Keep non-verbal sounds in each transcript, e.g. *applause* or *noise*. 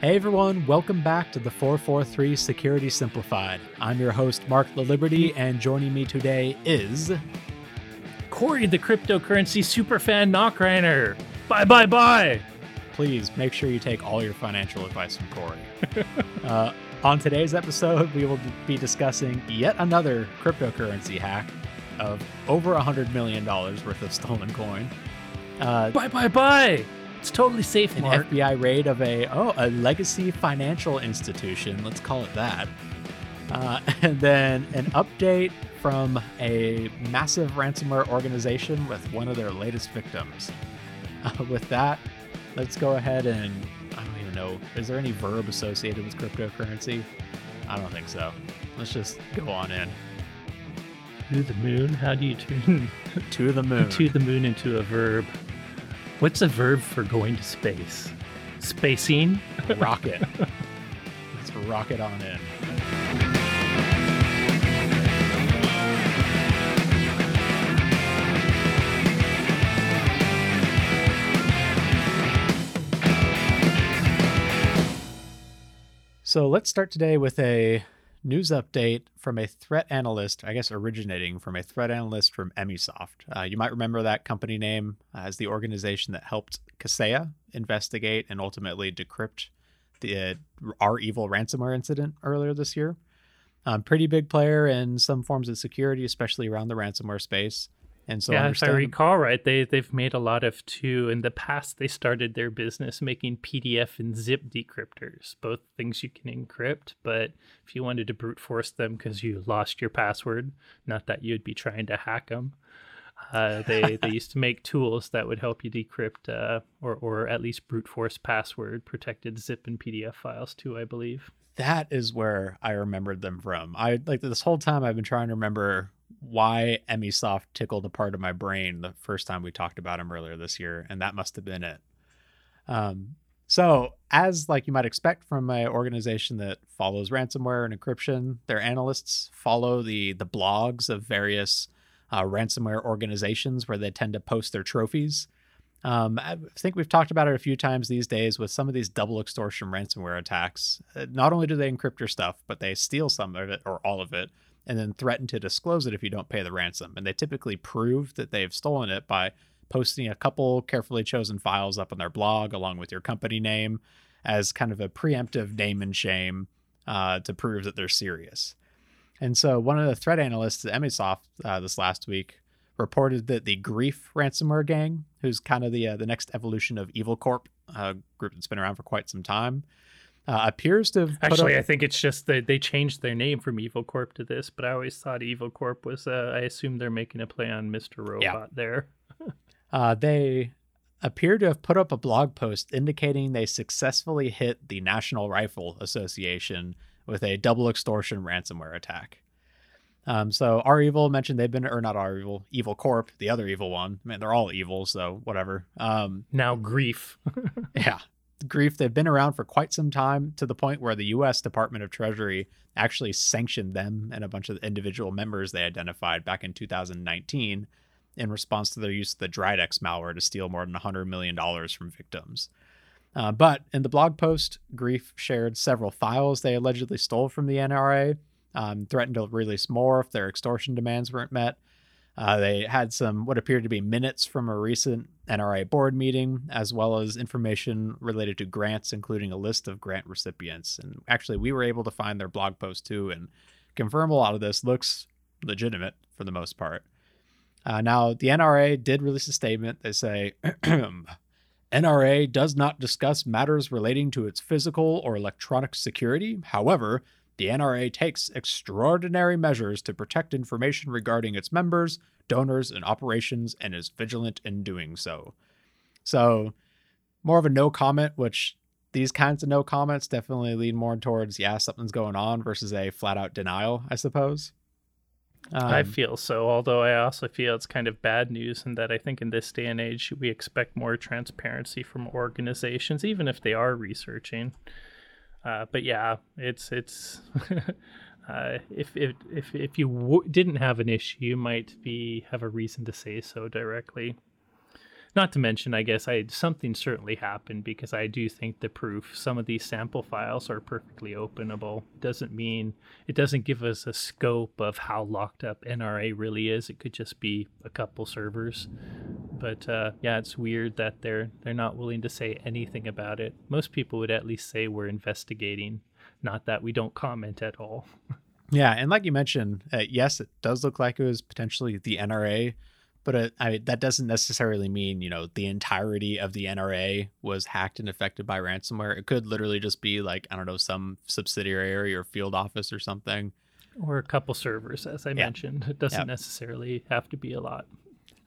Hey everyone, welcome back to the 443 Security Simplified. I'm your host, Marc Laliberte, and joining me today is. Corey, the cryptocurrency superfan Nachreiner. Bye, bye, bye. Please make sure you take all your financial advice from Corey. *laughs* uh, on today's episode, we will be discussing yet another cryptocurrency hack of over $100 million worth of stolen coin. Uh, bye, bye, bye. It's totally safe, An Mark. FBI raid of a oh a legacy financial institution. Let's call it that. Uh, *laughs* and then an update from a massive ransomware organization with one of their latest victims. *laughs* Uh, with that, let's go ahead and I don't even know. Is there any verb associated with cryptocurrency? I don't think so. Let's just go on in To the moon? How do you turn *laughs* to the moon. to the moon into a verb? What's a verb for going to space? Spacing? *laughs* rocket. Let's rocket on in. So let's start today with a news update from a threat analyst, I guess originating from a threat analyst from Emsisoft. Uh, you might remember that company name as the organization that helped Kaseya investigate and ultimately decrypt the uh, REvil ransomware incident earlier this year. Um, pretty big player in some forms of security, especially around the ransomware space. And so, yeah, if I recall right, they they've made a lot of too. In the past, they started their business making PDF and zip decryptors, both things you can encrypt. But if you wanted to brute force them because you lost your password, not that you'd be trying to hack them, uh, they they *laughs* used to make tools that would help you decrypt uh, or or at least brute force password protected zip and PDF files too. I believe. that is where I remembered them from. I like this whole time I've been trying to remember why Emsisoft tickled a part of my brain the first time we talked about him earlier this year, and that must have been it. Um, so as like you might expect from an organization that follows ransomware and encryption, their analysts follow the the blogs of various uh, ransomware organizations where they tend to post their trophies. Um, I think we've talked about it a few times these days with some of these double extortion ransomware attacks. Uh, Not only do they encrypt your stuff, but they steal some of it or all of it and then threaten to disclose it if you don't pay the ransom. And they typically prove that they've stolen it by posting a couple carefully chosen files up on their blog along with your company name as kind of a preemptive name and shame uh, to prove that they're serious. And so one of the threat analysts at Emsisoft uh, this last week reported that the Grief ransomware gang, who's kind of the uh, the next evolution of Evil Corp, a group that's been around for quite some time, uh, appears to have Actually, up- I think it's just that they changed their name from Evil Corp to this, but I always thought Evil Corp was. Uh, I assume they're making a play on Mr. Robot Yeah. there. *laughs* Uh, they appear to have put up a blog post indicating they successfully hit the National Rifle Association with a double extortion ransomware attack. Um, so REvil mentioned they've been, or not REvil, Evil Corp, the other evil one. I mean, they're all evil, so whatever. Um, Now Grief. *laughs* yeah, grief. They've been around for quite some time to the point where the U.S. Department of Treasury actually sanctioned them and a bunch of individual members they identified back in 2019 in response to their use of the Dridex malware to steal more than $100 million from victims. Uh, but in the blog post, Grief shared several files they allegedly stole from the NRA, um, threatened to release more if their extortion demands weren't met. Uh, they had some what appeared to be minutes from a recent NRA board meeting, as well as information related to grants, including a list of grant recipients. And actually, we were able to find their blog post too and confirm a lot of this looks legitimate for the most part. Uh, now, the NRA did release a statement. They say *clears throat* NRA does not discuss matters relating to its physical or electronic security. However, the NRA takes extraordinary measures to protect information regarding its members, donors, and operations and is vigilant in doing so. So, more of a no comment, which these kinds of no comments definitely lean more towards, yeah, something's going on versus a flat out denial, I suppose. I Um, feel so, although I also feel it's kind of bad news in that I think in this day and age we expect more transparency from organizations, even if they are researching. Uh, but yeah, it's it's *laughs* uh, if if if if you w- didn't have an issue, you might be have a reason to say so directly. Not to mention, I guess I something certainly happened because I do think the proof, some of these sample files are perfectly openable. Doesn't mean it doesn't give us a scope of how locked up NRA really is. It could just be a couple servers. But uh, yeah, it's weird that they're they're not willing to say anything about it. Most people would at least say we're investigating, not that we don't comment at all. *laughs* Yeah, and like you mentioned, uh, yes, it does look like it was potentially the NRA but uh, I, that doesn't necessarily mean you know the entirety of the NRA was hacked and affected by ransomware. It could literally just be like I don't know some subsidiary or field office or something, or a couple servers, as I yeah. mentioned. It doesn't necessarily have to be a lot.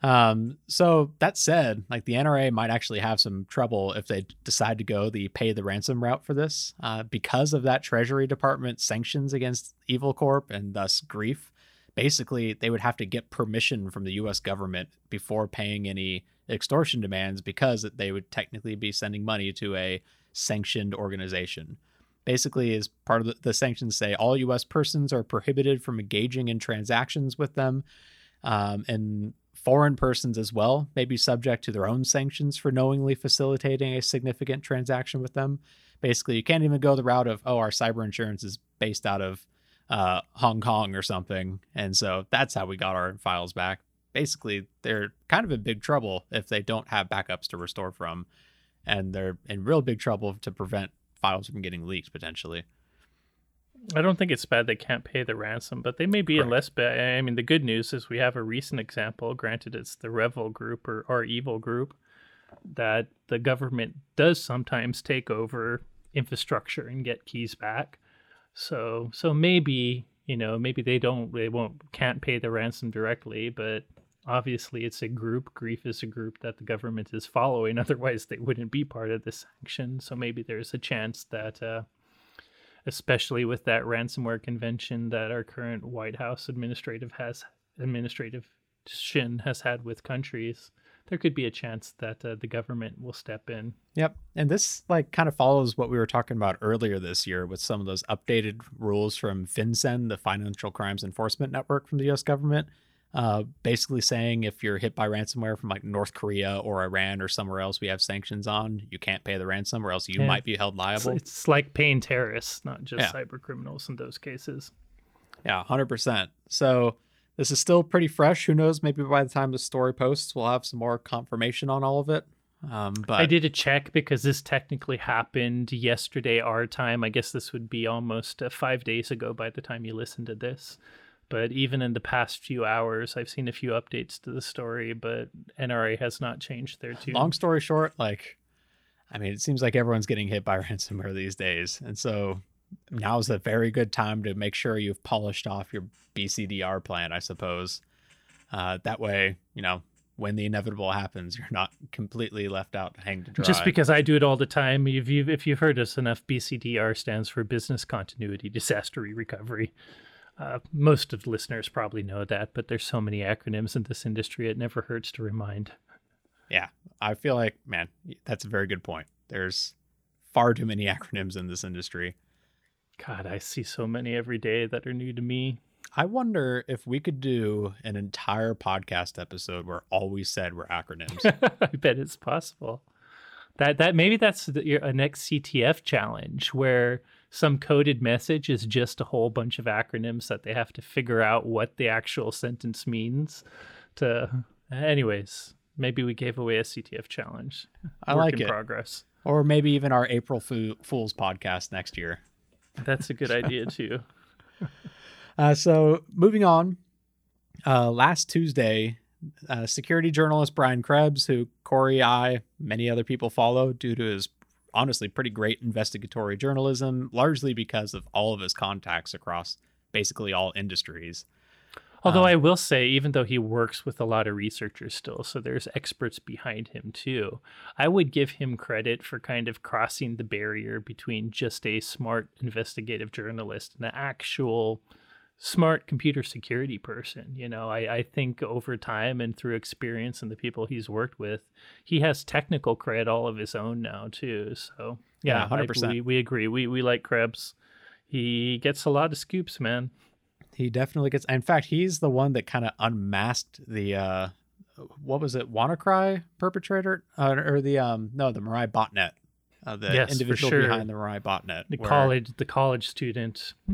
Um, so that said, like the NRA might actually have some trouble if they decide to go the pay the ransom route for this, uh, because of that Treasury Department sanctions against Evil Corp and thus grief basically they would have to get permission from the US government before paying any extortion demands because they would technically be sending money to a sanctioned organization. Basically, as part of the, the sanctions say all US persons are prohibited from engaging in transactions with them. Um, and foreign persons as well may be subject to their own sanctions for knowingly facilitating a significant transaction with them. Basically, you can't even go the route of, oh, our cyber insurance is based out of uh, Hong Kong or something. And so that's how we got our files back. Basically, they're kind of in big trouble if they don't have backups to restore from. And they're in real big trouble to prevent files from getting leaked potentially. I don't think it's bad they can't pay the ransom, but they may be in less bad. I mean, the good news is we have a recent example. Granted, it's the REvil group or evil group that the government does sometimes take over infrastructure and get keys back. So so maybe you know maybe they don't they won't can't pay the ransom directly, but obviously it's a group. Grief is a group that the government is following. *laughs* Otherwise, they wouldn't be part of the sanction. So maybe there's a chance that. Uh, especially with that ransomware convention that our current White House administrative has administrative shin has had with countries there could be a chance that uh, the government will step in. Yep. And this like kind of follows what we were talking about earlier this year with some of those updated rules from FinCEN, the Financial Crimes Enforcement Network from the US government. Uh, basically saying if you're hit by ransomware from like North Korea or Iran or somewhere else we have sanctions on, you can't pay the ransom or else you yeah. might be held liable. It's, it's like paying terrorists, not just yeah. cyber criminals in those cases. Yeah, 100%. So this is still pretty fresh. Who knows? Maybe by the time the story posts, we'll have some more confirmation on all of it. Um, but I did a check because this technically happened yesterday, our time. I guess this would be almost uh, five days ago by the time you listen to this. But even in the past few hours, I've seen a few updates to the story, but NRA has not changed their tune. Long story short, like, I mean, it seems like everyone's getting hit by *laughs* ransomware these days. And so now is a very good time to make sure you've polished off your BCDR plan, I suppose. Uh, that way, you know, when the inevitable happens, you're not completely left out hanging to dry. Just because I do it all the time, if you've, if you've heard us enough, BCDR stands for Business Continuity Disaster Recovery. Uh, most of the listeners probably know that, but there's so many acronyms in this industry, it never hurts to remind. Yeah, I feel like, man, that's a very good point. There's far too many *laughs* acronyms in this industry. God, I see so many every day that are new to me. I wonder if we could do an entire podcast episode where all we said were acronyms. *laughs* I bet it's possible. That that maybe that's the, a next CTF challenge where some coded message is just a whole bunch of acronyms that they have to figure out what the actual sentence means. To, anyways, maybe we gave away a CTF challenge. I Work like it. Progress, or maybe even our April Fool's podcast next year. That's a good idea too. *laughs* uh, so moving on, uh, last Tuesday, uh, security journalist Brian Krebs, who Corey, I, many other people follow due to his honestly pretty great investigatory journalism, largely because of all of his contacts across basically all industries. Although um, I will say, even though he works with a lot of researchers still, so there's experts behind him too, I would give him credit for kind of crossing the barrier between just a smart investigative journalist and an actual smart computer security person. You know, I, I think over time and through experience and the people he's worked with, he has technical cred all of his own now too. So yeah, hundred percent. We, we agree. We we like Krebs. He gets a lot of scoops, man. He definitely gets. In fact, he's the one that kind of unmasked the uh, what was it, WannaCry perpetrator uh, or the um no the Mirai botnet, uh, the Yes, individual sure. behind the Mirai botnet, The where- college, the college student. *laughs*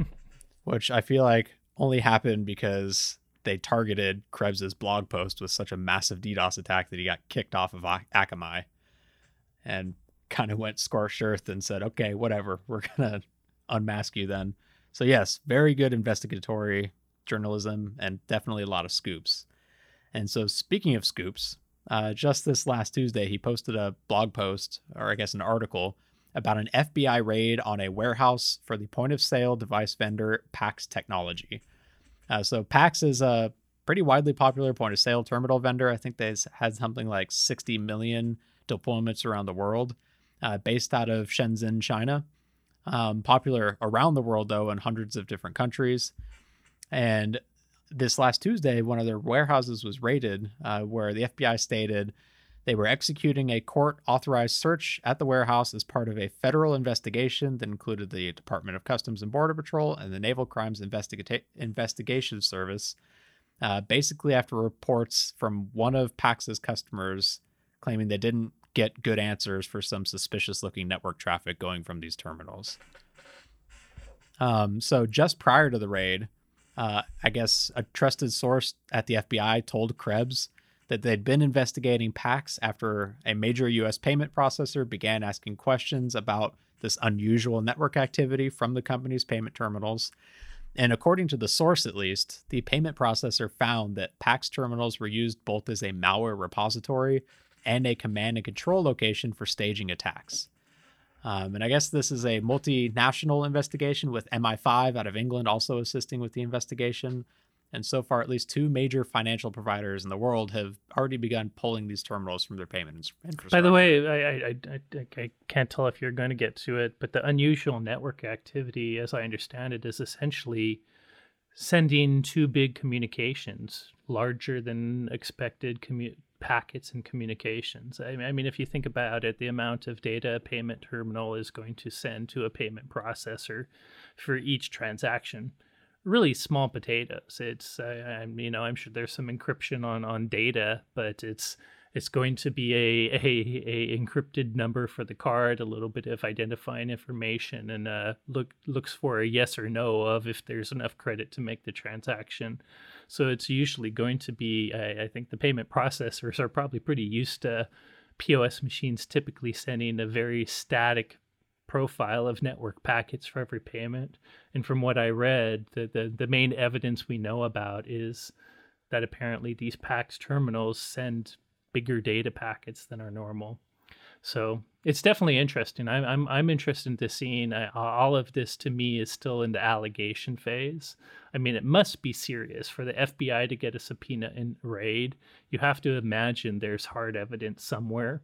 which I feel like only happened because they targeted Krebs's blog post with such a massive DDoS attack that he got kicked off of Ak- Akamai, and kind of went scorched earth and said, "Okay, whatever, we're gonna *laughs* unmask you then." So yes, very good investigatory journalism and definitely a lot of scoops. And so speaking of scoops, uh, just this last Tuesday, he posted a blog post, or I guess an article, about an FBI raid on a warehouse for the point of sale device vendor PAX Technology. Uh, so PAX is a pretty widely popular point of sale terminal vendor. I think they had something like 60 million deployments around the world, uh, based out of Shenzhen, China. Um, popular around the world, though, in hundreds of different countries. And this last Tuesday, one of their warehouses was raided, uh, where the FBI stated they were executing a court authorized search at the warehouse as part of a federal investigation that included the Department of Customs and Border Patrol and the Naval Crimes Investigata- Investigation Service. Uh, basically, after reports from one of PAX's customers claiming they didn't get good answers for some suspicious looking network traffic going from these terminals. Um, so, just prior to the raid, uh, I guess a trusted source at the FBI told Krebs that they'd been investigating PAX after a major US payment processor began asking questions about this unusual network activity from the company's payment terminals. And according to the source, at least, the payment processor found that PAX terminals were used both as a malware repository and a command and control location for staging attacks. Um, and I guess this is a multinational investigation with MI5 out of England also assisting with the investigation. And so far, at least two major financial providers in the world have already begun pulling these terminals from their payment infrastructure. By the way, I, I, I, I, I can't tell if you're going to get to it, but the unusual network activity, as I understand it, is essentially sending two big communications, larger than expected commu- packets and communications. I, I mean, if you think about it, the amount of data a payment terminal is going to send to a payment processor for each transaction really small potatoes. It's uh, I'm you know I'm sure there's some encryption on on data, but it's it's going to be a, a, a encrypted number for the card, a little bit of identifying information, and uh, look looks for a yes or no of if there's enough credit to make the transaction. So it's usually going to be. I, I think the payment processors are probably pretty used to POS machines typically sending a very static profile of network packets for every payment. And from what I read, the, the, the main evidence we know about is that apparently these PAX terminals send bigger data packets than are normal. So it's definitely interesting. I'm, I'm, I'm interested into seeing uh, all of this to me is still in the allegation phase. I mean, it must be serious for the FBI to get a subpoena and raid. You have to imagine there's hard evidence somewhere,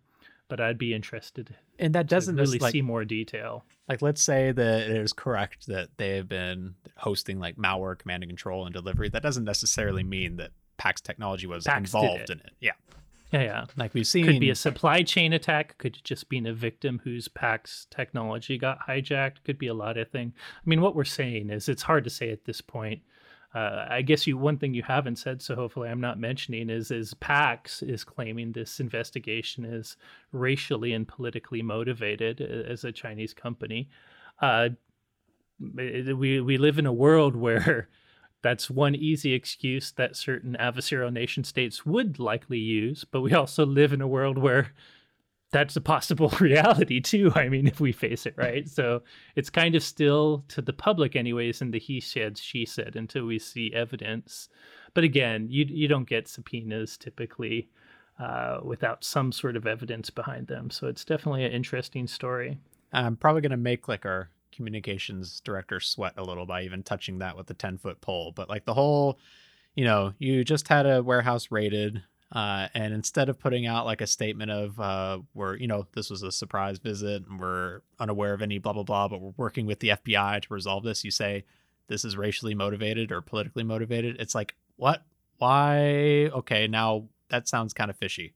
but I'd be interested and that doesn't really like, see more detail. like let's say that it is correct that they have been hosting like malware command and control and delivery. That doesn't necessarily mean that PAX technology was PAX involved it. in it. Yeah, Yeah, yeah. like we've seen. Could be a supply chain attack. Could just be a victim whose PAX technology got hijacked. Could be a lot of things. I mean, what we're saying is it's hard to say at this point. Uh, I guess you one thing you haven't said, so hopefully I'm not mentioning is is PAX is claiming this investigation is racially and politically motivated uh, as a Chinese company. Uh, we we live in a world *laughs* where that's one easy excuse that certain adversarial nation states would likely use, but we also live in a world where that's a possible *laughs* reality too. I mean, if we face it, right? So it's kind of still to the public, anyways, in the he said, she said until we see evidence. But again, you you don't get subpoenas typically uh, without some sort of evidence behind them. So it's definitely an interesting story. I'm probably gonna make like our communications director sweat a little by even touching that with the 10 foot pole. But like the whole, you know, you just had a warehouse raided. Uh, and instead of putting out like a statement of uh, we're you know this was a surprise visit and we're unaware of any blah blah blah, but we're working with the FBI to resolve this, you say this is racially motivated or politically motivated. It's like what? Why? Okay, now that sounds kind of fishy.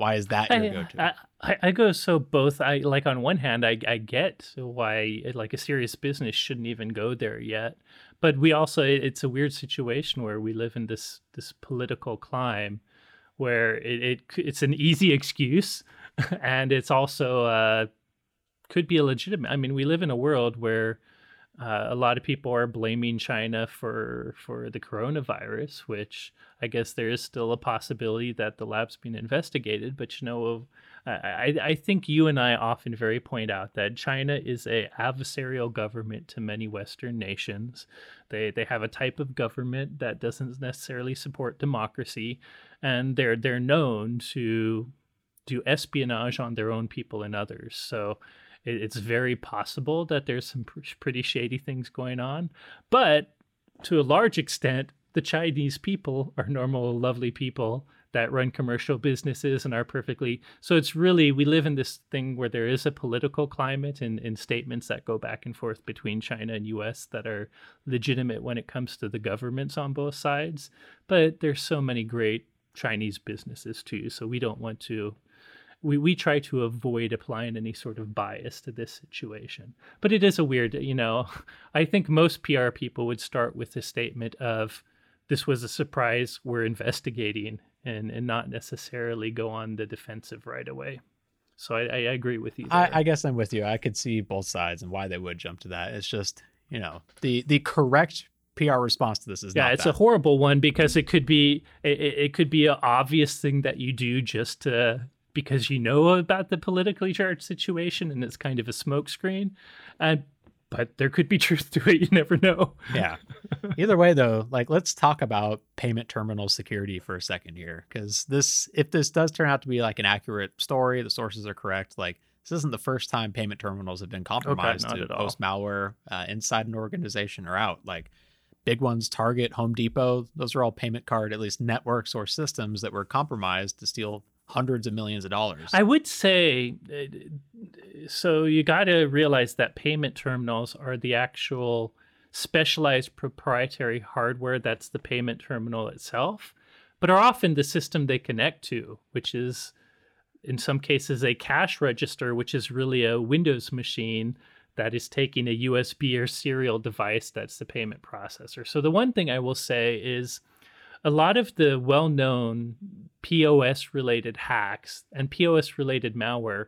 Why is that your I, go-to? I, I, I go so both. I like on one hand, I, I get why like a serious business shouldn't even go there yet, but we also it's a weird situation where we live in this this political climb where it, it it's an easy excuse, *laughs* and it's also uh, could be a legitimate. I mean, we live in a world where uh, a lot of people are blaming China for for the coronavirus, which I guess there is still a possibility that the lab's being investigated. But you know, I, I think you and I often very point out that China is a adversarial government to many Western nations. They they have a type of government that doesn't necessarily support democracy, and they're they're known to do espionage on their own people and others. So it's very possible that there's some pretty shady things going on. But to a large extent, the Chinese people are normal, lovely people that run commercial businesses and are perfectly. So it's really, we live in this thing where there is a political climate and, and statements that go back and forth between China and US that are legitimate when it comes to the governments on both sides. But there's so many great Chinese businesses too. So we don't want to we, we try to avoid applying any sort of bias to this situation. But it is a weird, you know, *laughs* I think most PR people would start with the statement of this was a surprise, we're investigating, and, and not necessarily go on the defensive right away. So I, I agree with you. I, I, guess I'm with you. I could see both sides and why they would jump to that. It's just, you know, the the correct PR response to this is not. yeah, it's that. a horrible one because it could be it, it could be an obvious thing that you do just to because you know about the politically charged situation and it's kind of a smokescreen. And but there could be *laughs* truth to it. You never know. Yeah. *laughs* Either way, though, like let's talk about payment terminal security for a second here, because this, if this does turn out to be like an accurate story, the sources are correct. Like this isn't the first time payment terminals have been compromised okay, to post malware uh, inside an organization or out. Like big ones, Target, Home Depot, those are all payment card, at least networks or systems that were compromised to steal hundreds of millions of dollars. I would say uh, so you got to realize that payment terminals are the actual specialized proprietary hardware that's the payment terminal itself, but are often the system they connect to, which is in some cases a cash register, which is really a Windows machine that is taking a USB or serial device that's the payment processor. So the one thing I will say is a lot of the well known POS related hacks and POS related malware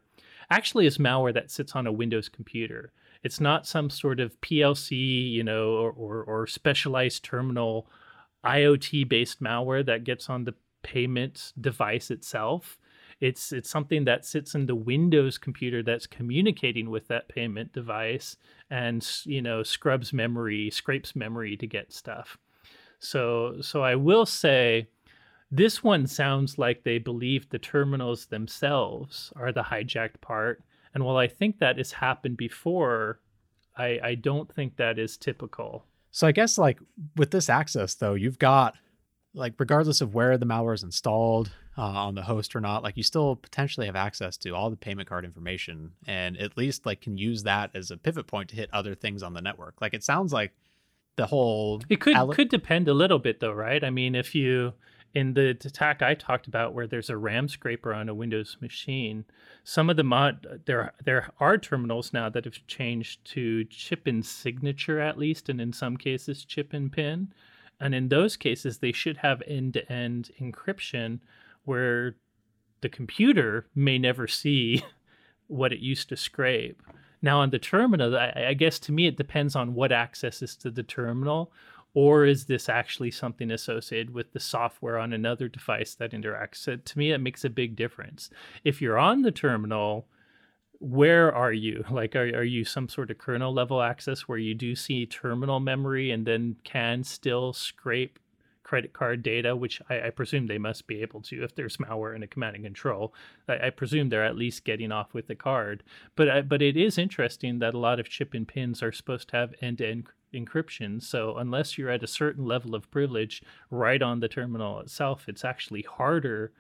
actually is malware that sits on a Windows computer. It's not some sort of PLC, you know, or, or, or specialized terminal IoT based malware that gets on the payment device itself. It's it's something that sits in the Windows computer that's communicating with that payment device and you know scrubs memory, scrapes memory to get stuff. So so I will say this one sounds like they believe the terminals themselves are the hijacked part. And while I think that has happened before, I, I don't think that is typical. So I guess like with this access though, you've got like regardless of where the malware is installed uh, on the host or not, like you still potentially have access to all the payment card information and at least like can use that as a pivot point to hit other things on the network. Like it sounds like the whole it could could depend a little bit though right? I mean if you in the attack i talked about where there's a ram scraper on a windows machine some of the mod there there are terminals now that have changed to chip in signature at least and in some cases chip in pin. And in those cases they should have end-to-end encryption where the computer may never see *laughs* what it used to scrape now on the terminal, I, I guess to me it depends on what access is to the terminal, or is this actually something associated with the software on another device that interacts? So to me, it makes a big difference. If you're on the terminal, where are you? *laughs* Like, are, are you some sort of kernel level access where you do see terminal memory and then can still scrape credit card data, which I, I, presume they must be able to if there's malware in a command and control. I, I presume they're at least getting off with the card. But uh, but it is interesting that a lot of chip and pins are supposed to have end-to-end encryption. So unless you're at a certain level of privilege right on the terminal itself, it's actually harder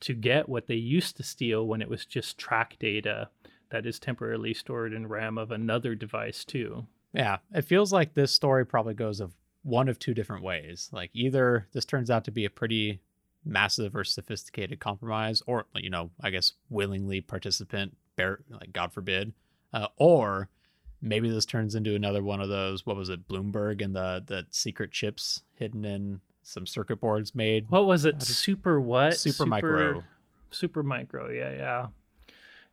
to get what they used to steal when it was just track data that is temporarily stored in RAM of another device too. Yeah, it feels like this story probably goes of one of two different ways. Like either this turns out to be a pretty massive or sophisticated compromise, or you know, I guess willingly participant, bear like God forbid, uh, or maybe this turns into another one of those. What was it, Bloomberg and the the secret chips hidden in some circuit boards made. What was it? Super what? Super micro. Super micro. Yeah, yeah,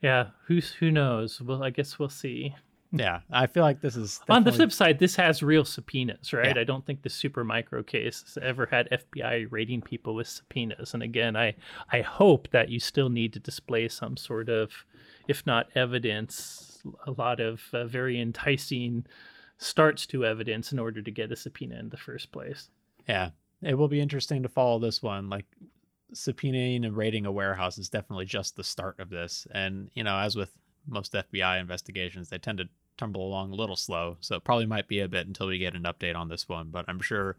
yeah. Who's who knows? Well, I guess we'll see. Yeah, I feel like this is On the flip side, this has real subpoenas, right? Yeah. I don't think the super micro case has ever had FBI raiding people with subpoenas. And again, I I hope that you still need to display some sort of, if not evidence, a lot of uh, very enticing starts to evidence in order to get a subpoena in the first place. Yeah, it will be interesting to follow this one. Like subpoenaing and raiding a warehouse is definitely just the start of this. And, you know, as with most FBI investigations, they tend to tumble along a little slow. So it probably might be a bit until we get an update on this one. But I'm sure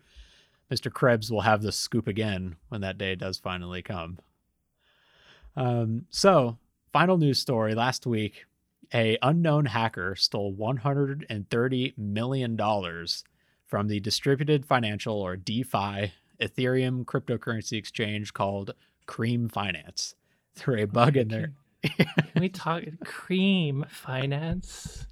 Mr. Krebs will have the scoop again when that day does finally come. Um, so, final news story last week a unknown hacker stole 130 million dollars from the distributed financial or DeFi Ethereum cryptocurrency exchange called Cream Finance through a bug in their Can we talk cream finance?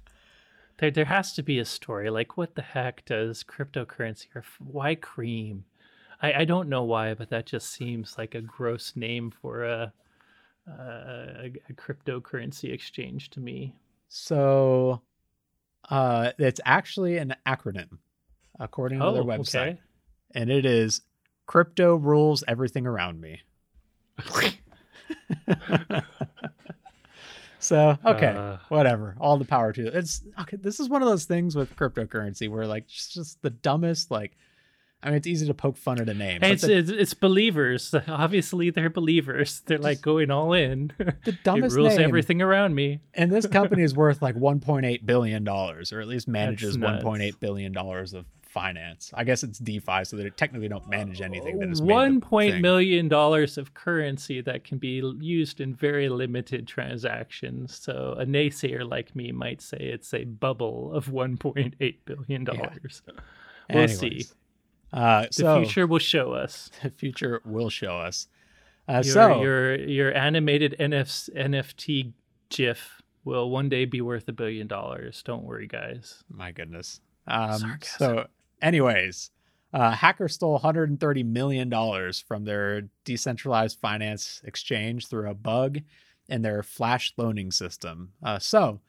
There, there has to be a story. Like, what the heck does cryptocurrency or why cream? I, I don't know why, but that just seems like a gross name for a a, a cryptocurrency exchange to me. So uh it's actually an acronym according to their website. okay. And it is crypto rules everything around me. *laughs* so okay, Uh. whatever. All the power to it. It's okay. This is one of those things with cryptocurrency where like it's just the dumbest. Like, I mean, it's easy to poke fun at a name. It's, the, it's it's believers. *laughs* Obviously, they're believers. They're like going all in. *laughs* the it dumbest rules name. everything around me. And this company *laughs* is worth like 1.8 billion dollars, or at least manages 1.8 billion dollars of finance. I guess it's DeFi, so they technically don't manage anything that is one point million dollars of currency that can be used in very limited transactions. So a naysayer like me might say it's a bubble of 1.8 billion dollars. We'll see. Anyways. Uh, The so future will show us. *laughs* the future will show us. Uh, Your, so your your animated NF, NFT GIF will one day be worth a billion dollars. Don't worry, guys. my goodness. Um, Sarcasm. so, anyways, uh, hacker stole 130 million dollars from their decentralized finance exchange through a bug in their flash loaning system. Uh, so,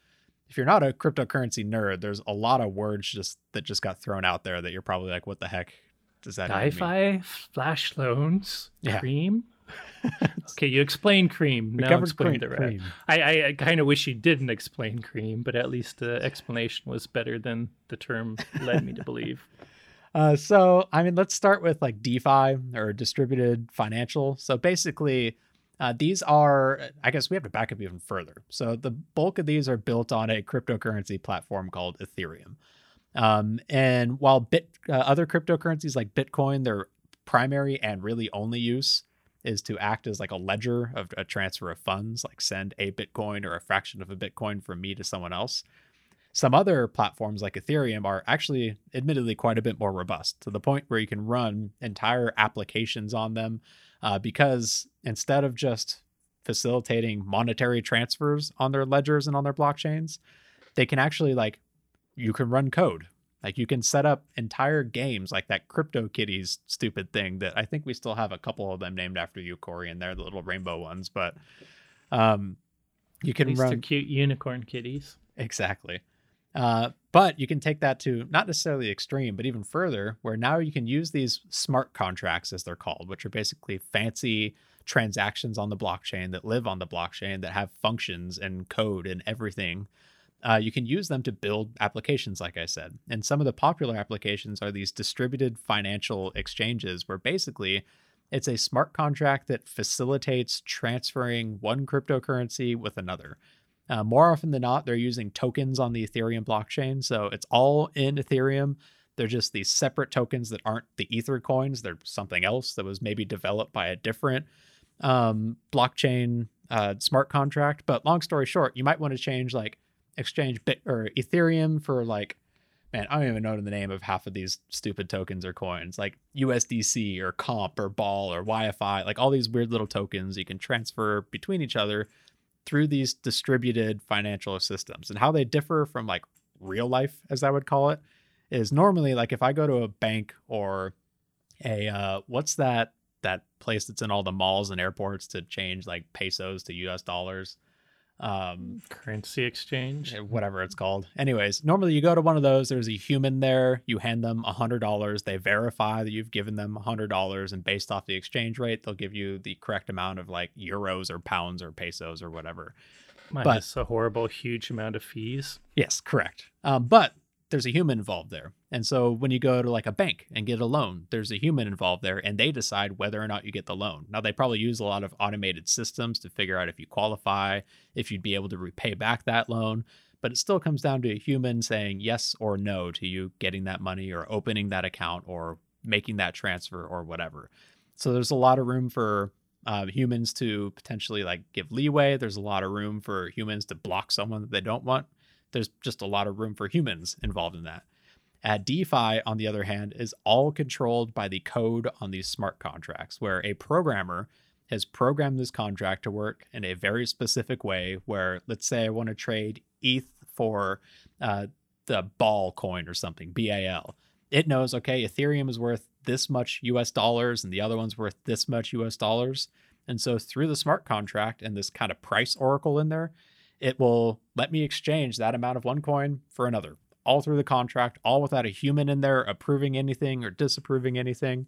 if you're not a cryptocurrency nerd, there's a lot of words just that just got thrown out there that you're probably like, "What the heck does that even mean?" Flash loans, Yeah. cream. Okay, you explain cream. We Now explain cream- the cream. I, I, I kind of wish you didn't explain cream, but at least the explanation was better than the term led me to believe. *laughs* Uh, so, I mean, let's start with like DeFi or distributed financial. So, basically, uh, these are, I guess we have to back up even further. So, the bulk of these are built on a cryptocurrency platform called Ethereum. Um, and while bit uh, other cryptocurrencies like Bitcoin, their primary and really only use is to act as like a ledger of a transfer of funds, like send a Bitcoin or a fraction of a Bitcoin from me to someone else. Some other platforms like Ethereum are actually admittedly quite a bit more robust to the point where you can run entire applications on them uh, because instead of just facilitating monetary transfers on their ledgers and on their blockchains, they can actually like you can run code. Like you can set up entire games like that Crypto CryptoKitties stupid thing that I think we still have a couple of them named after you, Corey, and they're the little rainbow ones. But um, you can run cute unicorn kitties. Exactly. Uh, but you can take that to not necessarily extreme, but even further, where now you can use these smart contracts, as they're called, which are basically fancy transactions on the blockchain that live on the blockchain that have functions and code and everything. Uh, you can use them to build applications, like I said. And some of the popular applications are these distributed financial exchanges, where basically it's a smart contract that facilitates transferring one cryptocurrency with another. Uh, more often than not, they're using tokens on the Ethereum blockchain. So it's all in Ethereum. They're just these separate tokens that aren't the Ether coins. They're something else that was maybe developed by a different um, blockchain uh, smart contract. But long story short, you might want to change like exchange bit or Ethereum for like, man, I don't even know the name of half of these stupid tokens or coins, like USDC or Comp or Ball or YFI, like all these weird little tokens you can transfer between each other through these distributed financial systems and how they differ from like real life as i would call it is normally like if i go to a bank or a uh, what's that that place that's in all the malls and airports to change like pesos to US dollars? Um, Currency exchange. eh, whatever it's called. Anyways, normally you go to one of those, there's a human there, you hand them a hundred dollars, they verify that you've given them a hundred dollars, and based off the exchange rate, they'll give you the correct amount of like euros or pounds or pesos or whatever. Minus a horrible, huge amount of fees. Yes, correct. Um, but there's a human involved there. And so when you go to like a bank and get a loan, there's a human involved there and they decide whether or not you get the loan. Now, they probably use a lot of automated systems to figure out if you qualify, if you'd be able to repay back that loan. But it still comes down to a human saying yes or no to you getting that money or opening that account or making that transfer or whatever. So there's a lot of room for uh, humans to potentially like give leeway. There's a lot of room for humans to block someone that they don't want there's just a lot of room for humans involved in that. At DeFi, on the other hand, is all controlled by the code on these smart contracts, where a programmer has programmed this contract to work in a very specific way. Where, let's say, I want to trade ETH for uh, the Ball coin or something, BAL. It knows, okay, Ethereum is worth this much US dollars and the other one's worth this much US dollars. And so, through the smart contract and this kind of price oracle in there, it will let me exchange that amount of one coin for another all through the contract, all without a human in there approving anything or disapproving anything.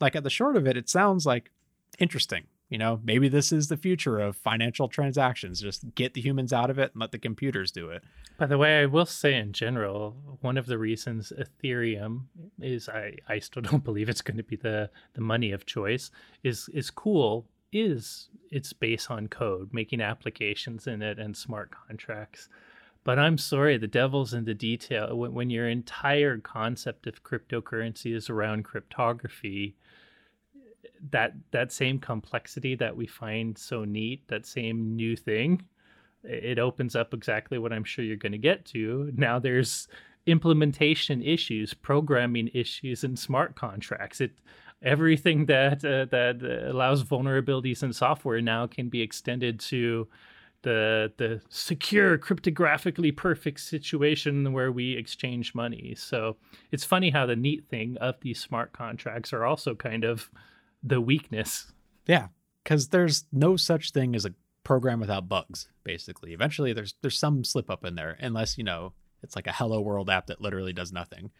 Like at the short of it, it sounds like interesting. You know, maybe this is the future of financial transactions. Just get the humans out of it and let the computers do it. By the way, I will say in general, one of the reasons Ethereum is I, I still *laughs* don't believe it's going to be the, the money of choice is is cool is it's based on code, making applications in it and smart contracts. But I'm sorry, the devil's in the detail. When, when your entire concept of cryptocurrency is around cryptography, that that same complexity that we find so neat, that same new thing, it opens up exactly what I'm sure you're going to get to. Now there's implementation issues, programming issues, and smart contracts. It everything *laughs* that uh, that allows vulnerabilities in software now can be extended to the the secure cryptographically perfect situation where we exchange money. So it's funny how the neat thing of these smart contracts are also kind of the weakness. Yeah, because there's no such thing as a program without bugs. Basically, eventually there's there's some slip up in there, unless you know it's like a Hello World app that literally does nothing.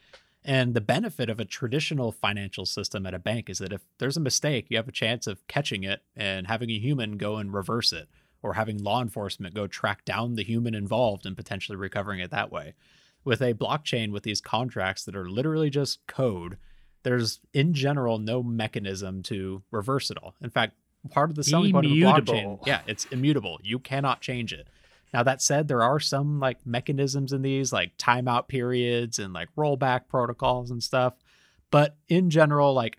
And the benefit of a traditional financial system at a bank is that if there's a mistake, you have a chance of catching it and having a human go and reverse it, or having law enforcement go track down the human involved and potentially recovering it that way. With a blockchain with these contracts that are literally just code, there's in general no mechanism to reverse it all. In fact, part of the selling point of a blockchain, yeah, it's immutable. You cannot change it. Now that said, there are some like mechanisms in these, like timeout periods and like rollback protocols and stuff. But in general, like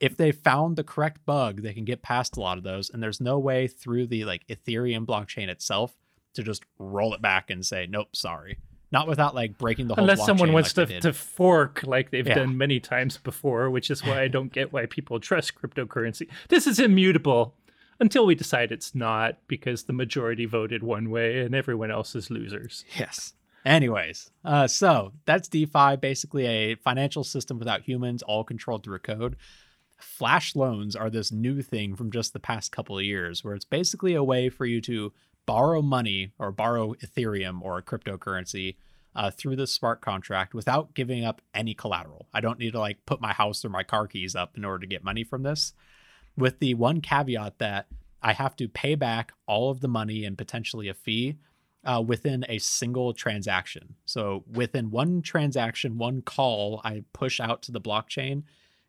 if they found the correct bug, they can get past a lot of those. And there's no way through the like Ethereum blockchain itself to just roll it back and say, nope, sorry. Not without like breaking the whole Unless someone wants like to, to fork like they've Yeah. done many times before, which is why I don't get why people trust cryptocurrency. This is immutable until we decide it's not because the majority voted one way and everyone else is losers. Yes. Anyways, uh, so that's DeFi, basically a financial system without humans, all controlled through a code. Flash loans are this new thing from just the past couple of years, where it's basically a way for you to borrow money or borrow Ethereum or a cryptocurrency uh, through this smart contract without giving up any collateral. I don't need to like put my house or my car keys up in order to get money from this, with the one caveat that I have to pay back all of the money and potentially a fee uh, within a single transaction. So within one transaction, one call I push out to the blockchain,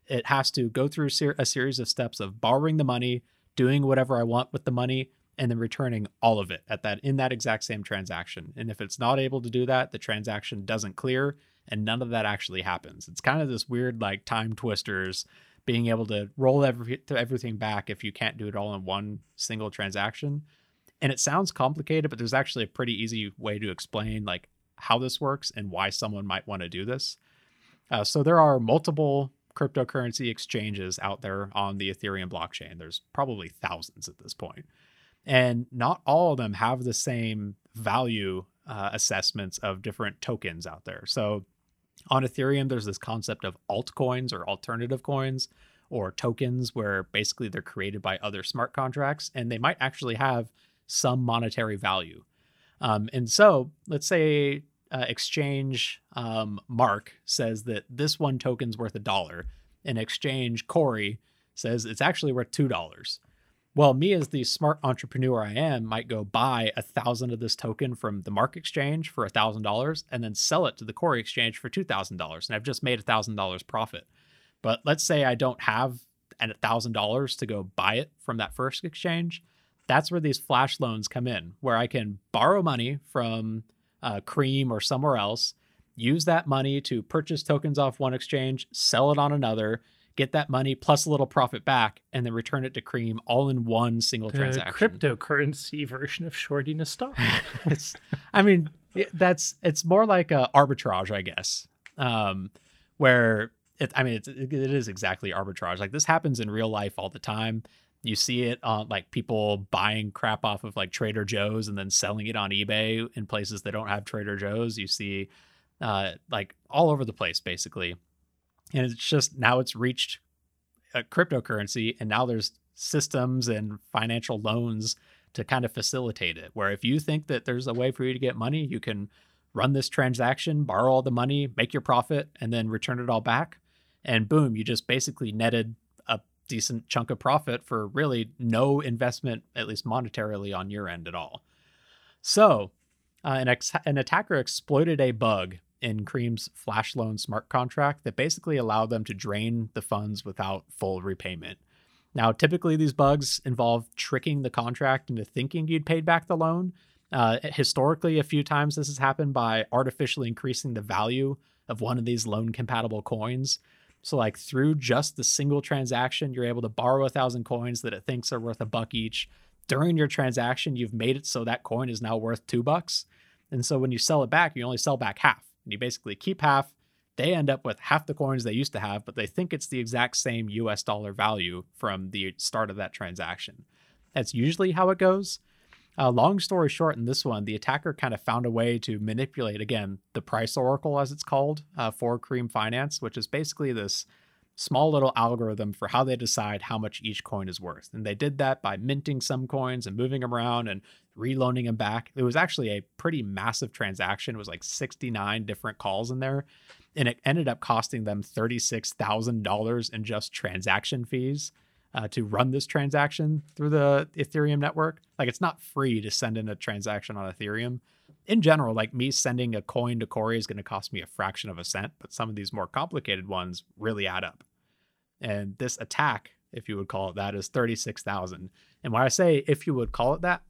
it has to go through ser- a series of steps of borrowing the money, doing whatever I want with the money, and then returning all of it at that in that exact same transaction. And if it's not able to do that, the transaction doesn't clear and none of that actually happens. It's kind of this weird like time twisters being able to roll every, everything back if you can't do it all in one single transaction. And it sounds complicated but there's actually a pretty easy way to explain like how this works and why someone might want to do this. Uh, so there are multiple cryptocurrency exchanges out there on the ethereum blockchain. There's probably thousands at this point. And not all of them have the same value uh, assessments of different tokens out there. So On Ethereum, there's this concept of altcoins or alternative coins or tokens where basically they're created by other smart contracts and they might actually have some monetary value. Um, and so let's say uh, exchange um, Mark says that this one token's worth a dollar, and exchange Corey says it's actually worth two dollars. Well, me as the smart entrepreneur I am might go buy a thousand of this token from the Marc exchange for a thousand dollars and then sell it to the Corey exchange for two thousand dollars, and I've just made a thousand dollars profit. But let's say I don't have a thousand dollars to go buy it from that first exchange. That's where these flash loans come in, where I can borrow money from uh, Cream or somewhere else, use that money to purchase tokens off one exchange, sell it on another, get that money plus a little profit back, and then return it to Cream all in one single The transaction. cryptocurrency *laughs* version of shorting a stock. *laughs* I mean, it- that's it's more like a arbitrage, I guess, um, where it. I mean, it is exactly arbitrage. Like this happens in real life all the time. You see it on like people buying crap off of like Trader Joe's and then selling it on eBay in places that don't have Trader Joe's. You see, uh, like all over the place, basically. And it's just now it's reached a cryptocurrency, and now there's systems and financial loans to kind of facilitate it. Where if you think that there's a way for you to get money, you can run this transaction, borrow all the money, make your profit, and then return it all back. And boom, you just basically netted a decent chunk of profit for really no investment, at least monetarily, on your end at all. So, uh, an, ex- an attacker exploited a bug in Cream's flash loan smart contract that basically allowed them to drain the funds without full repayment. Now, typically, these bugs involve tricking the contract into thinking you'd paid back the loan. Uh, historically, a few times this has happened by artificially increasing the value of one of these loan compatible coins. So, like through just the single transaction, you're able to borrow a thousand coins that it thinks are worth a buck each. During your transaction, you've made it so that coin is now worth two bucks. And so when you sell it back, you only sell back half. And you basically keep half. They end up with half the coins they used to have, but they think it's the exact same US dollar value from the start of that transaction. That's usually how it goes. Uh, long story short, in this one, the attacker kind of found a way to manipulate, again, the price oracle, as it's called, uh, for Cream Finance, which is basically this small little algorithm for how they decide how much each coin is worth. And they did that by minting some coins and moving them around and reloaning them back. It was actually a pretty massive transaction. It was like 69 different calls in there. And it ended up costing them $36,000 in just transaction fees uh, to run this transaction through the Ethereum network. Like it's not free to send in a transaction on Ethereum. In general, like me sending a coin to Corey is going to cost me a fraction of a cent, but some of these more complicated ones really add up. And this attack, if you would call it that, is 36,000. And why I say if you would call it that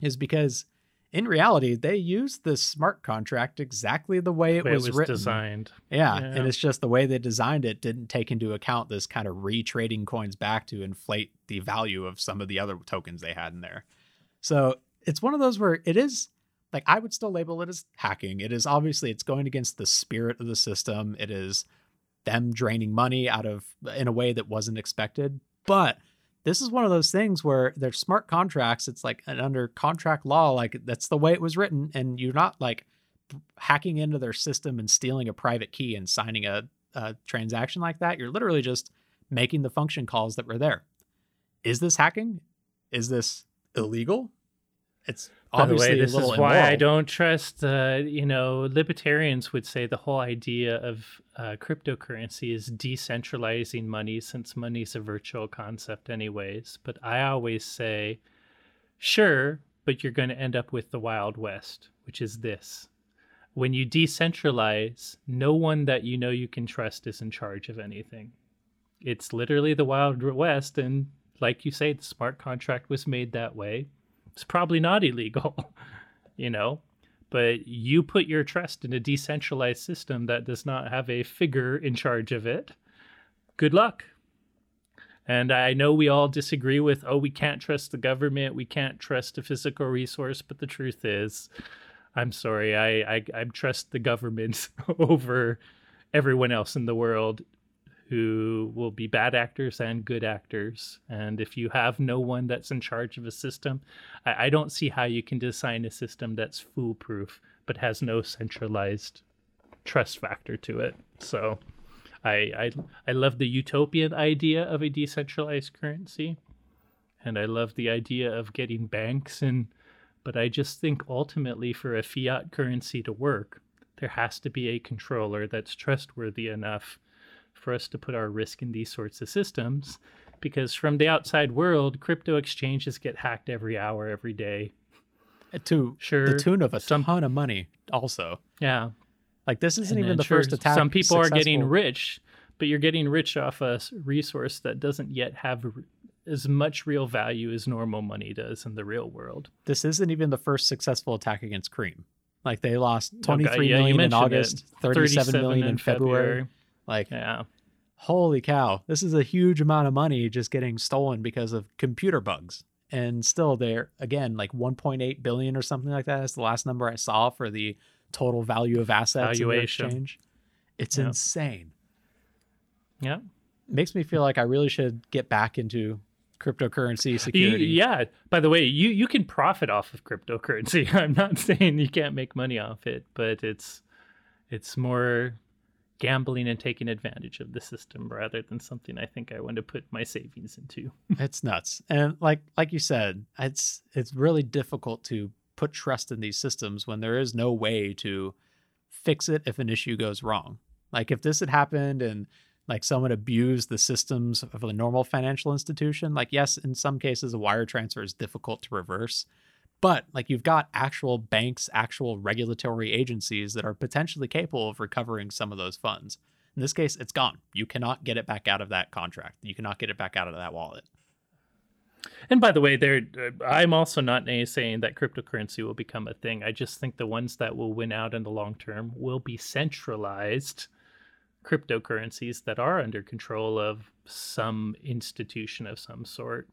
is because in reality, they used this smart contract exactly the way it way was, it was written. designed. Yeah, Yeah. and it's just the way they designed it didn't take into account this kind of retrading coins back to inflate the value of some of the other tokens they had in there. So it's one of those where it is like I would still label it as hacking. It is obviously it's going against the spirit of the system. It is them draining money out of uh, in a way that wasn't expected. But this is one of those things where they're smart contracts. It's like and under contract law, like that's the way it was written, and you're not like hacking into their system and stealing a private key and signing a, a transaction like that. You're literally just making the function calls that were there. Is this hacking? Is this illegal? It's obviously way, this is why I don't trust. Uh, you know, libertarians would say the whole idea of uh, cryptocurrency is decentralizing money, since money's a virtual concept, anyways. But I always say, sure, but you're going to end up with the Wild West, which is this: when you decentralize, no one that you know you can trust is in charge of anything. It's literally the Wild West, and like you say, the smart contract was made that way it's probably not illegal, *laughs* you know. But you put your trust in a decentralized system that does not have a figure in charge of it. Good luck. And I know we all disagree with, oh, we can't trust the government, we can't trust a physical resource. But the truth is, I'm sorry, I, I, I trust the government *laughs* over everyone else in the world who will be bad actors and good actors. And if you have no one that's in charge of a system, I, I don't see how you can design a system that's foolproof but has no centralized trust factor to it. So I I I love the utopian idea of a decentralized currency. And I love the idea of getting banks and but I just think ultimately for a fiat currency to work, there has to be a controller that's trustworthy enough for us to put our risk in these sorts of systems because from the outside world, crypto exchanges get hacked every hour, every day. Uh, to Sure, the tune of a some- ton of money, also. Yeah. Like this isn't And even the sure, first attack. Some people are getting rich, but you're getting rich off a resource that doesn't yet have r- as much real value as normal money does in the real world. This isn't even the first successful attack against Cream. Like they lost Okay, yeah, million in it. August, thirty-seven million in February. Like, Yeah. holy cow, this is a huge amount of money just getting stolen because of computer bugs. And still, they're again like 1.8 billion or something like that. That's the last number I saw for the total value of assets Valuation. exchange. It's Yeah. insane. Yeah. Makes me feel like I really should get back into cryptocurrency security. yeah. By the way, you you can profit off of cryptocurrency. *laughs* I'm not saying you can't make money off it, but it's it's more gambling and taking advantage of the system rather than something I think I want to put my savings into. *laughs* it's nuts and like like you said it's it's really difficult to put trust in these systems when there is no way to fix it if an issue goes wrong like if this had happened and like someone abused the systems of a normal financial institution like yes in some cases a wire transfer is difficult to reverse but like you've got actual banks actual regulatory agencies that are potentially capable of recovering some of those funds in this case it's gone you cannot get it back out of that contract you cannot get it back out of that wallet And by the way, there uh, I'm also not saying that cryptocurrency will become a thing. I just think the ones that will win out in the long term will be centralized cryptocurrencies that are under control of some institution of some sort.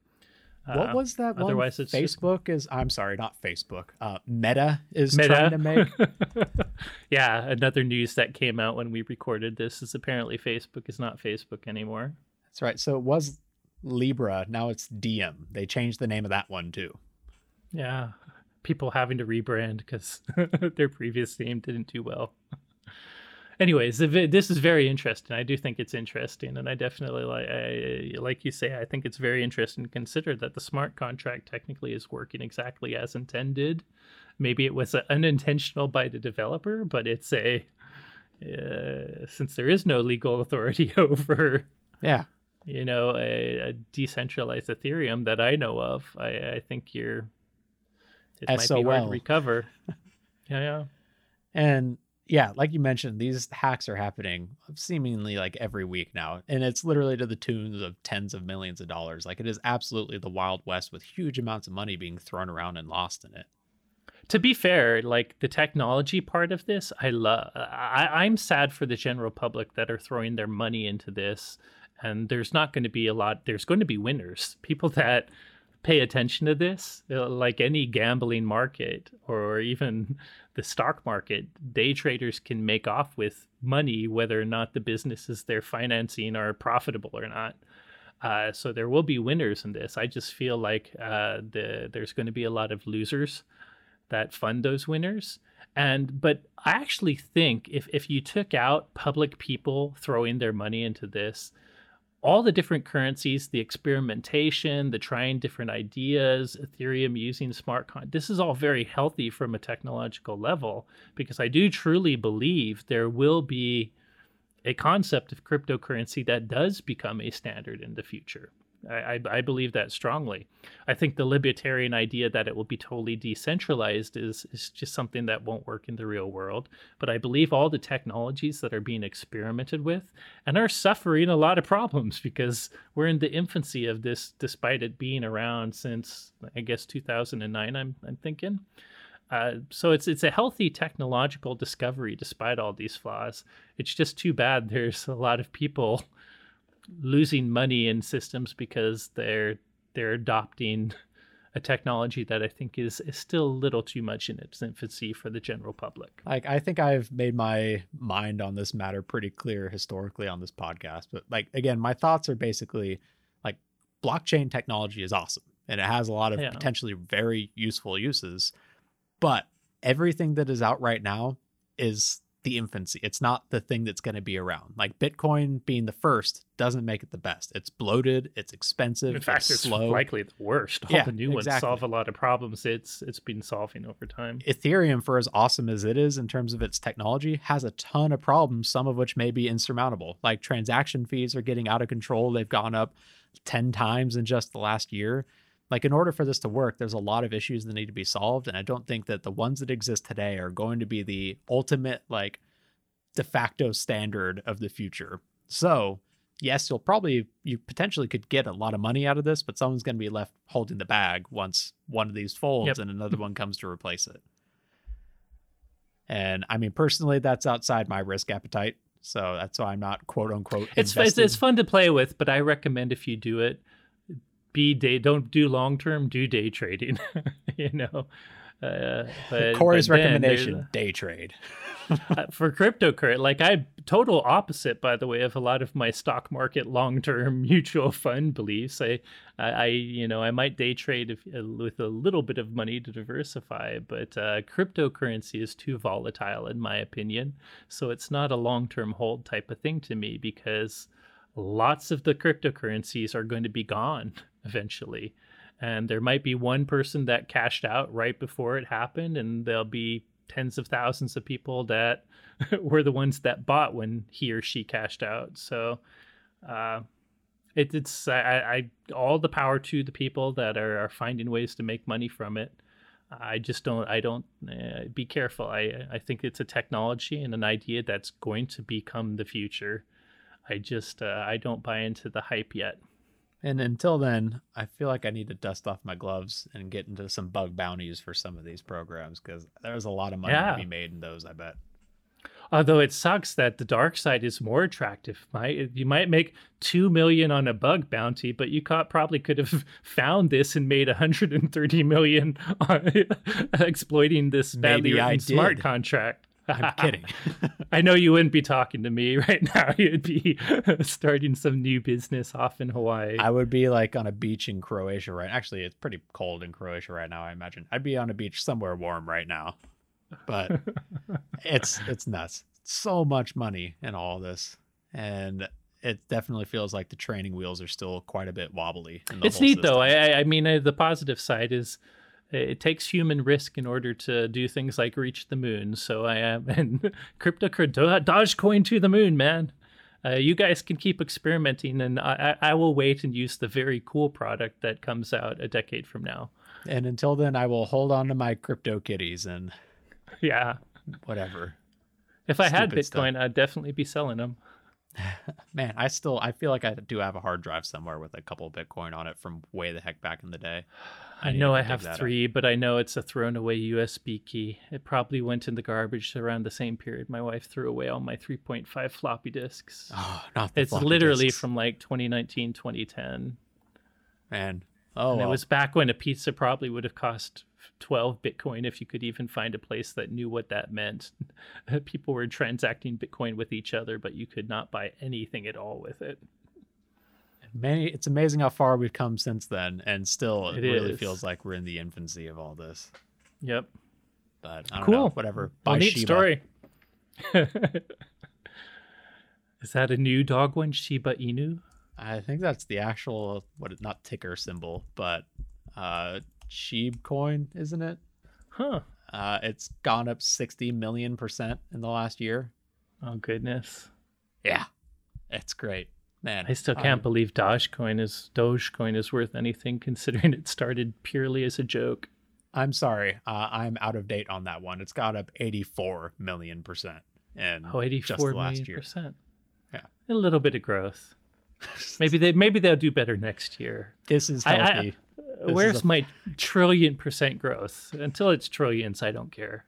What Uh, was that one? otherwise it's Facebook is. I'm sorry, not Facebook. Uh, Meta is Meta. trying to make. *laughs* yeah, another news that came out when we recorded this is apparently Facebook is not Facebook anymore. That's right. So it was Libra. Now it's Diem. They changed the name of that one too. Yeah, people having to rebrand because *laughs* their previous name didn't do well. Anyways, this is very interesting. I do think it's interesting, and I definitely like, I, like you say, I think it's very interesting to consider that the smart contract technically is working exactly as intended. Maybe it was unintentional by the developer, but it's a uh, since there is no legal *laughs* authority *laughs* over Yeah. you know a, a decentralized ethereum that i know of i, I think you're it might be hard SOL. to recover *laughs* yeah yeah And yeah, like you mentioned, these hacks are happening seemingly like every week now. And it's literally to the tunes of tens of millions of dollars. Like it is absolutely the Wild West with huge amounts of money being thrown around and lost in it. to be fair like the technology part of this i love I, i'm sad for the general public that are throwing their money into this and there's not going to be a lot there's going to be winners people that pay attention to this uh, like any gambling market or even *laughs* the stock market day traders can make off with money whether or not the businesses they're financing are profitable or not. Uh, so there will be winners in this. I just feel like uh, the, there's going to be a lot of losers that fund those winners. And but i actually think if if you took out public people throwing their money into this all the different currencies the experimentation the trying different ideas ethereum using smart con this is all very healthy from a technological level because i do truly believe there will be a concept of cryptocurrency that does become a standard in the future I, I, believe that strongly. I think the libertarian idea that it will be totally decentralized is, is just something that won't work in the real world. But I believe all the technologies that are being experimented with and are suffering a lot of problems *laughs* because we're in the infancy of this, despite it being around since I guess 2009. I'm I'm thinking. Uh, so it's it's a healthy technological discovery despite all these flaws. It's just too bad *laughs* there's a lot of people losing money in systems because they're they're adopting a technology that I think is, is still a little too much in its infancy for the general public. Like I think I've made my mind on this matter pretty clear historically on this podcast. But like again, my thoughts are basically like blockchain technology is awesome and it has a lot of Yeah. potentially very useful uses. But everything that is out right now is the infancy. It's not the thing that's going to be around. Like Bitcoin being the first doesn't make it the best. It's bloated. It's expensive. In fact, it's, it's likely the worst. All Yeah, the new ones exactly. solve a lot of problems it's it's been solving over time. Ethereum, for as awesome as it is in terms of its technology, has a ton of problems, some of which may be insurmountable. Like transaction fees are getting out of control. They've gone up 10 times in just the last year. Like, in order for this to work, there's a lot of issues that need to be solved. And I don't think that the ones that exist today are going to be the ultimate, like, de facto standard of the future. So, yes, you'll probably, you potentially could get a lot of money out of this, but someone's going to be left holding the bag once one of these folds Yep. and another *laughs* one comes to replace it. And I mean, personally, that's outside my risk appetite. So that's why I'm not quote unquote. It's, it's it's fun to play with, but I recommend if you do it, be day. Don't do long term. Do day trading. *laughs* you know. Uh, but, Corey's but recommendation: day trade. *laughs* uh, for cryptocurrency, like I total opposite, by the way, of a lot of my stock market long term *laughs* mutual fund beliefs. I, I, I, you know, I might day trade if, uh, with a little bit of money to diversify, but uh, cryptocurrency is too volatile, in my opinion. So it's not a long term hold type of thing to me because lots of the cryptocurrencies are going to be gone eventually. And there might be one person that cashed out right before it happened, and there'll be tens of thousands of people that *laughs* were the ones that bought when he or she cashed out. So, uh, it, it's I, I all the power to the people that are, are finding ways to make money from it. I just don't. I don't. Uh, be careful. I I think it's a technology and an idea that's going to become the future. I just uh, I don't buy into the hype yet. And until then, I feel like I need to dust off my gloves and get into some bug bounties for some of these programs because there's a lot of money Yeah. to be made in those. I bet. Although it sucks that the dark side is more attractive. Might you might make two million on a bug bounty, but you probably could have *laughs* found this and made 130 million *laughs* on *laughs* exploiting this badly Maybe written smart contract. I'm *laughs* kidding. I know you wouldn't be talking to me *laughs* right now. You'd be *laughs* starting some new business off in Hawaii. I would be like on a beach in Croatia right. Actually, it's pretty cold in Croatia right now. I imagine I'd be on a beach somewhere warm right now, but it's it's nuts. So much money in all this, and it definitely feels like the training wheels are still quite a bit wobbly. in the it's neat though. system. I, I- I mean, uh, the positive side is it takes human risk in order to do things like reach the moon. So I am *laughs* and crypto Dogecoin to the moon, man. Uh, you guys can keep experimenting, and I, I will wait and use the very cool product that comes out a decade from now. And until then, I will hold on to my crypto kitties and *laughs* Yeah, whatever. if I had Stupid stuff. Bitcoin, I'd definitely be selling them. *laughs* Man, I still I feel like I do have a hard drive somewhere with a couple of Bitcoin on it from way the heck back in the day. I need know I have that up. three, but I know it's a thrown away USB key. It probably went in the garbage around the same period my wife threw away all my 3.5 floppy disks. *gasps* Oh, not the it's literally disks. from like 2019, 2010. man. Oh, and well. it was back when a pizza probably would have cost 12 Bitcoin if you could even find a place that knew what that meant. *laughs* People were transacting Bitcoin with each other, but you could not buy anything at all with it. many. It's amazing how far we've come since then, and still, it, It really is. feels like we're in the infancy of all this. Yep. But I don't Cool. know. Whatever. Buy neat Shiba. story. *laughs* Is that a new dog one, Shiba Inu? I think that's the actual what not ticker symbol, but uh Sheeb coin, isn't it? Huh. Uh it's gone up 60 million percent in the last year. Oh, goodness. Yeah. It's great. Man. I still can't believe Dogecoin is Dogecoin is worth anything *laughs* considering it started purely as a joke. I'm sorry. Uh, I'm out of date on that one. It's got up 84 million percent in Oh, 84 just the last million year. percent. Yeah. A little bit of growth. *laughs* Maybe they maybe they'll do better next year. This is I- I- healthy. is Where's a- my trillion percent growth? Until it's trillions, I don't care.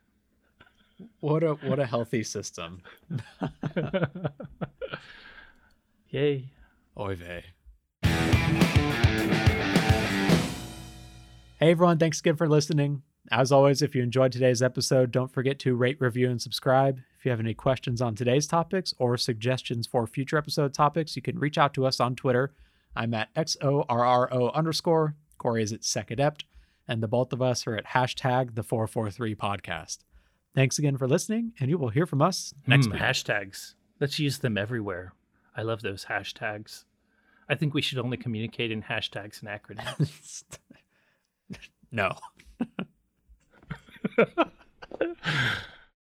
what a what a healthy system. *laughs* Yay. Oy vey. Hey everyone, thanks again for listening. As always, if you enjoyed today's episode, don't forget to rate, review, and subscribe. If you have any questions on today's topics or suggestions for future episode topics, you can reach out to us on Twitter. I'm at XORRO underscore. Corey is at SecAdept. And the both of us are at hashtag the 443 podcast. Thanks again for listening, and you will hear from us next Mm, week. hashtags. Let's use them everywhere. I love those hashtags. I think we should only communicate in hashtags and acronyms. *laughs* no. *laughs* *laughs*